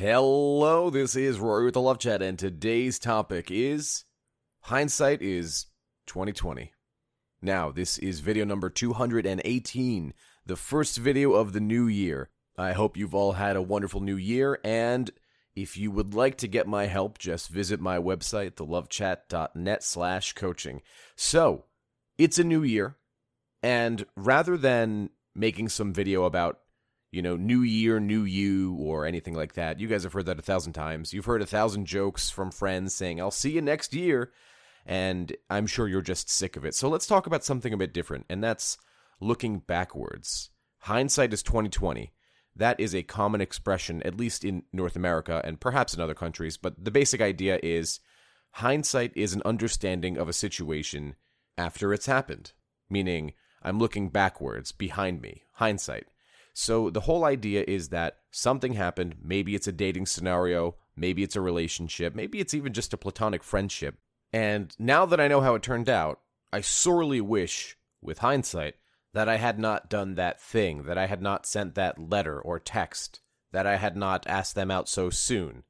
Hello, this is Rory with the Love Chat, and today's topic is hindsight is 2020. Now, this is video number 218, the first video of the new year. I hope you've all had a wonderful new year, and if you would like to get my help, just visit my website, thelovechat.net slash coaching. So, it's a new year, and rather than making some video about you know, new year, new you, or anything like that. You guys have heard that a thousand times. You've heard a thousand jokes from friends saying, I'll see you next year. And I'm sure you're just sick of it. So let's talk about something a bit different, and that's looking backwards. Hindsight is 2020. That is a common expression, at least in North America and perhaps in other countries. But the basic idea is hindsight is an understanding of a situation after it's happened, meaning I'm looking backwards, behind me, hindsight. So the whole idea is that something happened. Maybe it's a dating scenario. Maybe it's a relationship. Maybe it's even just a platonic friendship. And now that I know how it turned out, I sorely wish, with hindsight, that I had not done that thing, that I had not sent that letter or text, that I had not asked them out so soon.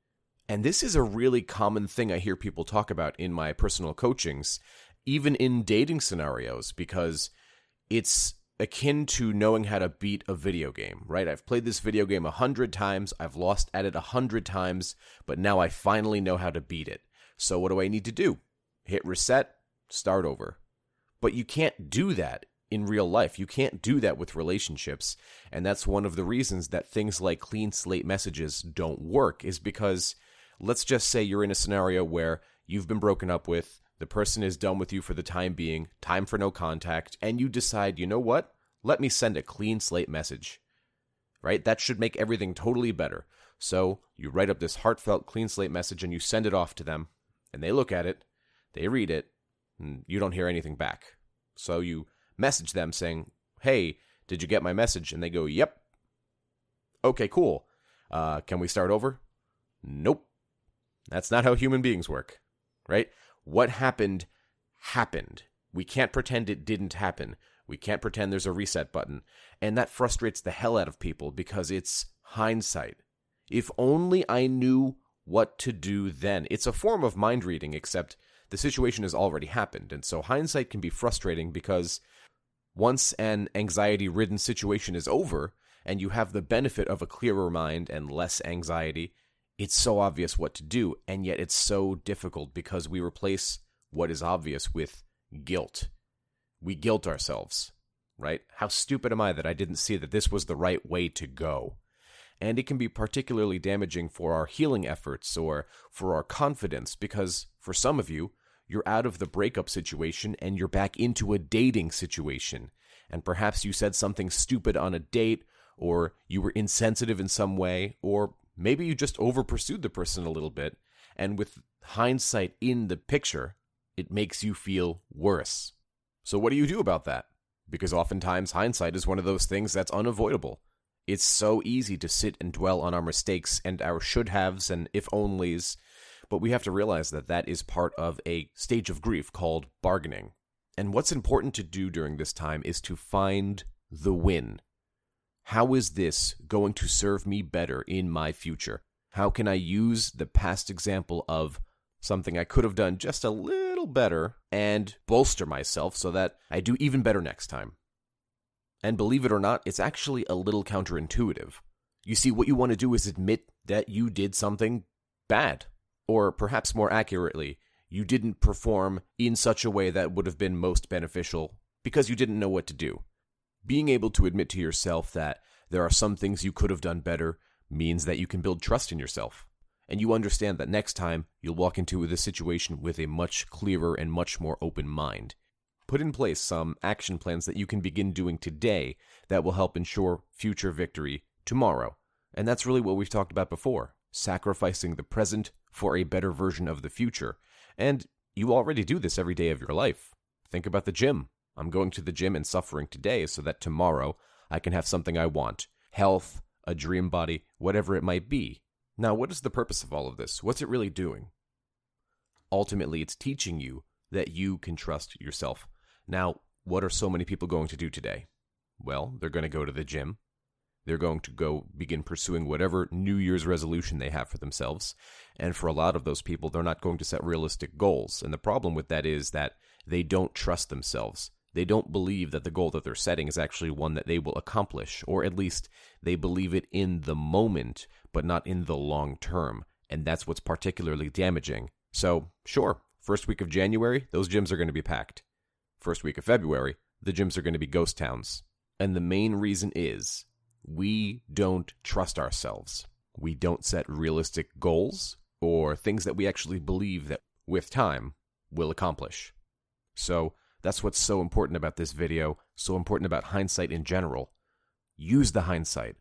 And this is a really common thing I hear people talk about in my personal coachings, even in dating scenarios, because it's akin to knowing how to beat a video game, right? I've played this video game a hundred times, I've lost at it a hundred times, but now I finally know how to beat it. So what do I need to do? Hit reset, start over. But you can't do that in real life. You can't do that with relationships. And that's one of the reasons that things like clean slate messages don't work, is because let's just say you're in a scenario where you've been broken up with, the person is done with you for the time being, time for no contact, and you decide, you know what? Let me send a clean slate message. Right? That should make everything totally better. So you write up this heartfelt clean slate message and you send it off to them, and they look at it, they read it, and you don't hear anything back. So you message them saying, Hey, did you get my message? And they go, Yep. Okay, cool. Uh, can we start over? Nope. That's not how human beings work, right? What happened, happened. We can't pretend it didn't happen. We can't pretend there's a reset button. And that frustrates the hell out of people because it's hindsight. If only I knew what to do then. It's a form of mind reading, except the situation has already happened. And so hindsight can be frustrating because once an anxiety ridden situation is over and you have the benefit of a clearer mind and less anxiety, it's so obvious what to do, and yet it's so difficult because we replace what is obvious with guilt. We guilt ourselves, right? How stupid am I that I didn't see that this was the right way to go? And it can be particularly damaging for our healing efforts or for our confidence because for some of you, you're out of the breakup situation and you're back into a dating situation. And perhaps you said something stupid on a date, or you were insensitive in some way, or Maybe you just over pursued the person a little bit, and with hindsight in the picture, it makes you feel worse. So, what do you do about that? Because oftentimes hindsight is one of those things that's unavoidable. It's so easy to sit and dwell on our mistakes and our should haves and if onlys, but we have to realize that that is part of a stage of grief called bargaining. And what's important to do during this time is to find the win. How is this going to serve me better in my future? How can I use the past example of something I could have done just a little better and bolster myself so that I do even better next time? And believe it or not, it's actually a little counterintuitive. You see, what you want to do is admit that you did something bad. Or perhaps more accurately, you didn't perform in such a way that would have been most beneficial because you didn't know what to do being able to admit to yourself that there are some things you could have done better means that you can build trust in yourself. And you understand that next time you'll walk into the situation with a much clearer and much more open mind. Put in place some action plans that you can begin doing today that will help ensure future victory tomorrow. And that's really what we've talked about before sacrificing the present for a better version of the future. And you already do this every day of your life. Think about the gym. I'm going to the gym and suffering today so that tomorrow I can have something I want health, a dream body, whatever it might be. Now, what is the purpose of all of this? What's it really doing? Ultimately, it's teaching you that you can trust yourself. Now, what are so many people going to do today? Well, they're going to go to the gym. They're going to go begin pursuing whatever New Year's resolution they have for themselves. And for a lot of those people, they're not going to set realistic goals. And the problem with that is that they don't trust themselves. They don't believe that the goal that they're setting is actually one that they will accomplish, or at least they believe it in the moment, but not in the long term. And that's what's particularly damaging. So, sure, first week of January, those gyms are going to be packed. First week of February, the gyms are going to be ghost towns. And the main reason is we don't trust ourselves. We don't set realistic goals or things that we actually believe that with time will accomplish. So that's what's so important about this video, so important about hindsight in general. Use the hindsight.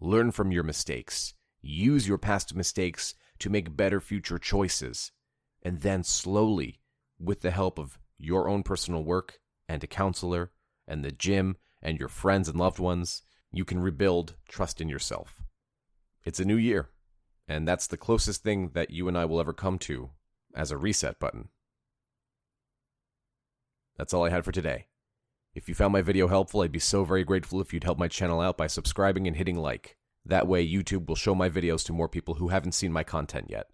Learn from your mistakes. Use your past mistakes to make better future choices. And then slowly, with the help of your own personal work and a counselor and the gym and your friends and loved ones, you can rebuild trust in yourself. It's a new year, and that's the closest thing that you and I will ever come to as a reset button. That's all I had for today. If you found my video helpful, I'd be so very grateful if you'd help my channel out by subscribing and hitting like. That way, YouTube will show my videos to more people who haven't seen my content yet.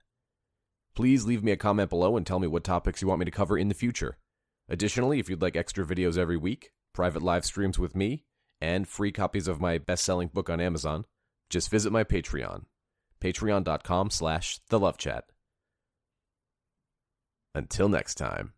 Please leave me a comment below and tell me what topics you want me to cover in the future. Additionally, if you'd like extra videos every week, private live streams with me, and free copies of my best-selling book on Amazon, just visit my Patreon, patreon.com slash thelovechat. Until next time.